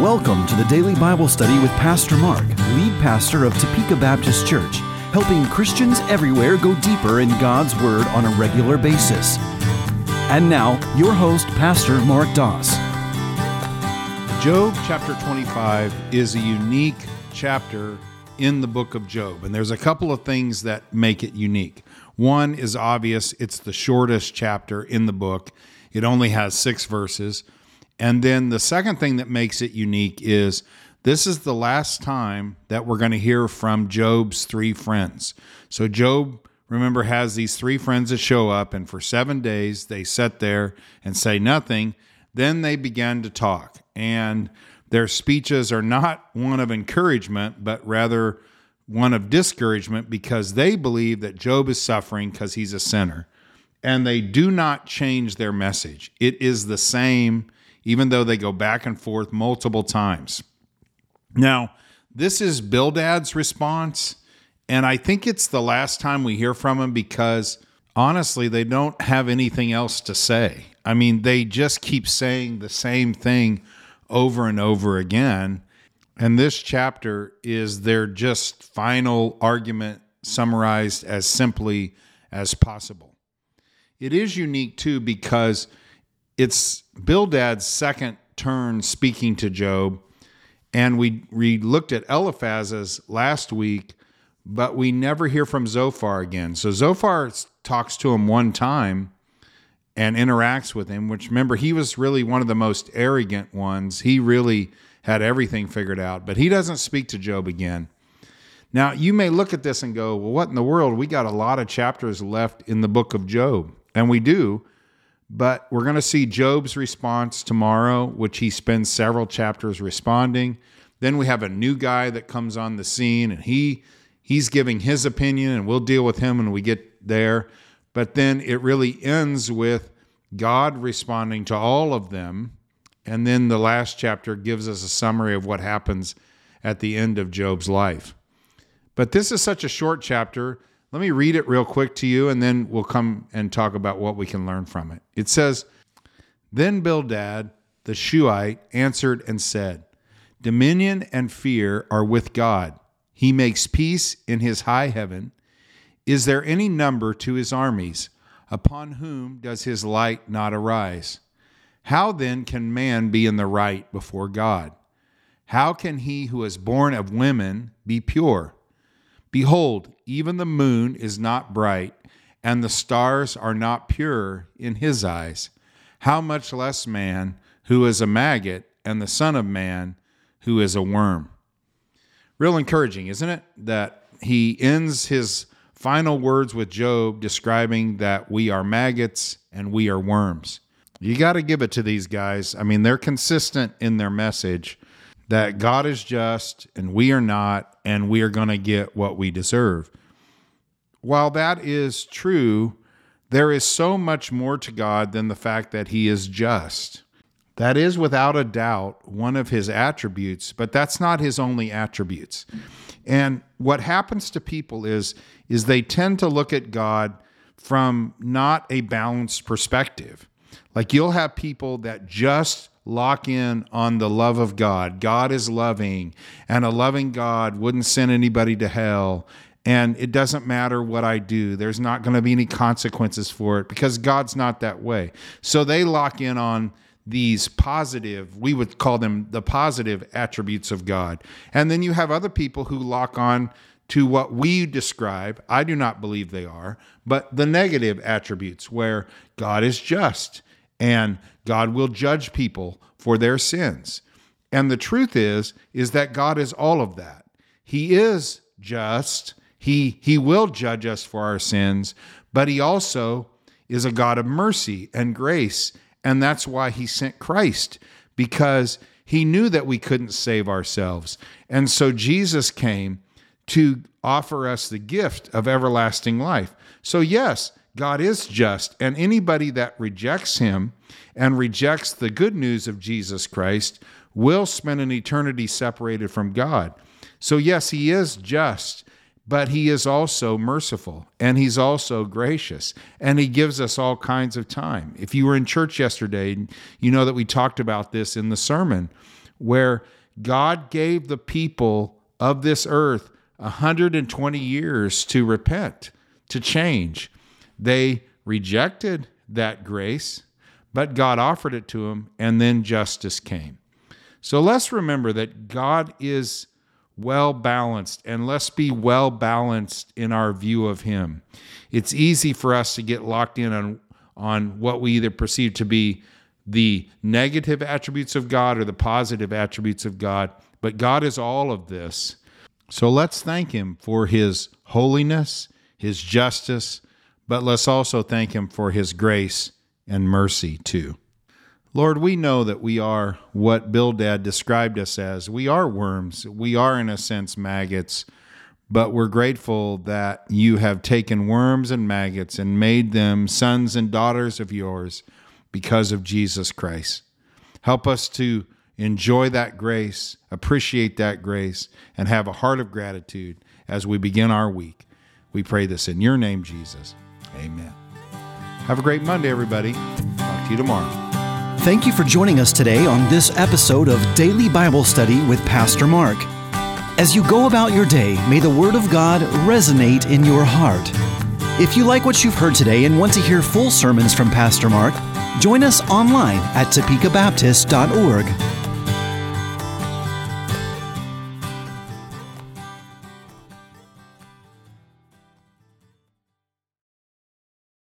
Welcome to the Daily Bible Study with Pastor Mark, lead pastor of Topeka Baptist Church, helping Christians everywhere go deeper in God's Word on a regular basis. And now, your host, Pastor Mark Doss. Job chapter 25 is a unique chapter in the book of Job, and there's a couple of things that make it unique. One is obvious, it's the shortest chapter in the book, it only has six verses. And then the second thing that makes it unique is this is the last time that we're going to hear from Job's three friends. So, Job, remember, has these three friends that show up, and for seven days they sit there and say nothing. Then they begin to talk, and their speeches are not one of encouragement, but rather one of discouragement because they believe that Job is suffering because he's a sinner. And they do not change their message. It is the same even though they go back and forth multiple times. Now, this is Bildad's response, and I think it's the last time we hear from him because honestly, they don't have anything else to say. I mean, they just keep saying the same thing over and over again. And this chapter is their just final argument summarized as simply as possible. It is unique too because it's Bildad's second turn speaking to Job. And we, we looked at Eliphaz's last week, but we never hear from Zophar again. So Zophar talks to him one time and interacts with him, which remember, he was really one of the most arrogant ones. He really had everything figured out, but he doesn't speak to Job again. Now, you may look at this and go, well, what in the world? We got a lot of chapters left in the book of Job. And we do. But we're going to see Job's response tomorrow, which he spends several chapters responding. Then we have a new guy that comes on the scene and he he's giving his opinion and we'll deal with him when we get there. But then it really ends with God responding to all of them. And then the last chapter gives us a summary of what happens at the end of Job's life. But this is such a short chapter let me read it real quick to you, and then we'll come and talk about what we can learn from it. It says, Then Bildad the Shuhite answered and said, Dominion and fear are with God. He makes peace in his high heaven. Is there any number to his armies? Upon whom does his light not arise? How then can man be in the right before God? How can he who is born of women be pure? Behold, even the moon is not bright, and the stars are not pure in his eyes. How much less man, who is a maggot, and the Son of Man, who is a worm? Real encouraging, isn't it? That he ends his final words with Job describing that we are maggots and we are worms. You got to give it to these guys. I mean, they're consistent in their message that God is just and we are not, and we are going to get what we deserve. While that is true, there is so much more to God than the fact that He is just. That is without a doubt one of His attributes, but that's not His only attributes. And what happens to people is, is they tend to look at God from not a balanced perspective. Like you'll have people that just lock in on the love of God. God is loving, and a loving God wouldn't send anybody to hell. And it doesn't matter what I do, there's not going to be any consequences for it because God's not that way. So they lock in on these positive, we would call them the positive attributes of God. And then you have other people who lock on to what we describe, I do not believe they are, but the negative attributes where God is just and God will judge people for their sins. And the truth is is that God is all of that. He is just. He he will judge us for our sins, but he also is a God of mercy and grace, and that's why he sent Christ because he knew that we couldn't save ourselves. And so Jesus came to offer us the gift of everlasting life. So yes, God is just, and anybody that rejects him and rejects the good news of Jesus Christ will spend an eternity separated from God. So, yes, he is just, but he is also merciful and he's also gracious and he gives us all kinds of time. If you were in church yesterday, you know that we talked about this in the sermon where God gave the people of this earth 120 years to repent, to change. They rejected that grace, but God offered it to them, and then justice came. So let's remember that God is well balanced, and let's be well balanced in our view of Him. It's easy for us to get locked in on, on what we either perceive to be the negative attributes of God or the positive attributes of God, but God is all of this. So let's thank Him for His holiness, His justice, but let's also thank Him for His grace and mercy too. Lord, we know that we are what Bildad described us as. We are worms. We are, in a sense, maggots. But we're grateful that you have taken worms and maggots and made them sons and daughters of yours because of Jesus Christ. Help us to enjoy that grace, appreciate that grace, and have a heart of gratitude as we begin our week. We pray this in your name, Jesus. Amen. Have a great Monday, everybody. Talk to you tomorrow. Thank you for joining us today on this episode of Daily Bible Study with Pastor Mark. As you go about your day, may the Word of God resonate in your heart. If you like what you've heard today and want to hear full sermons from Pastor Mark, join us online at topekabaptist.org.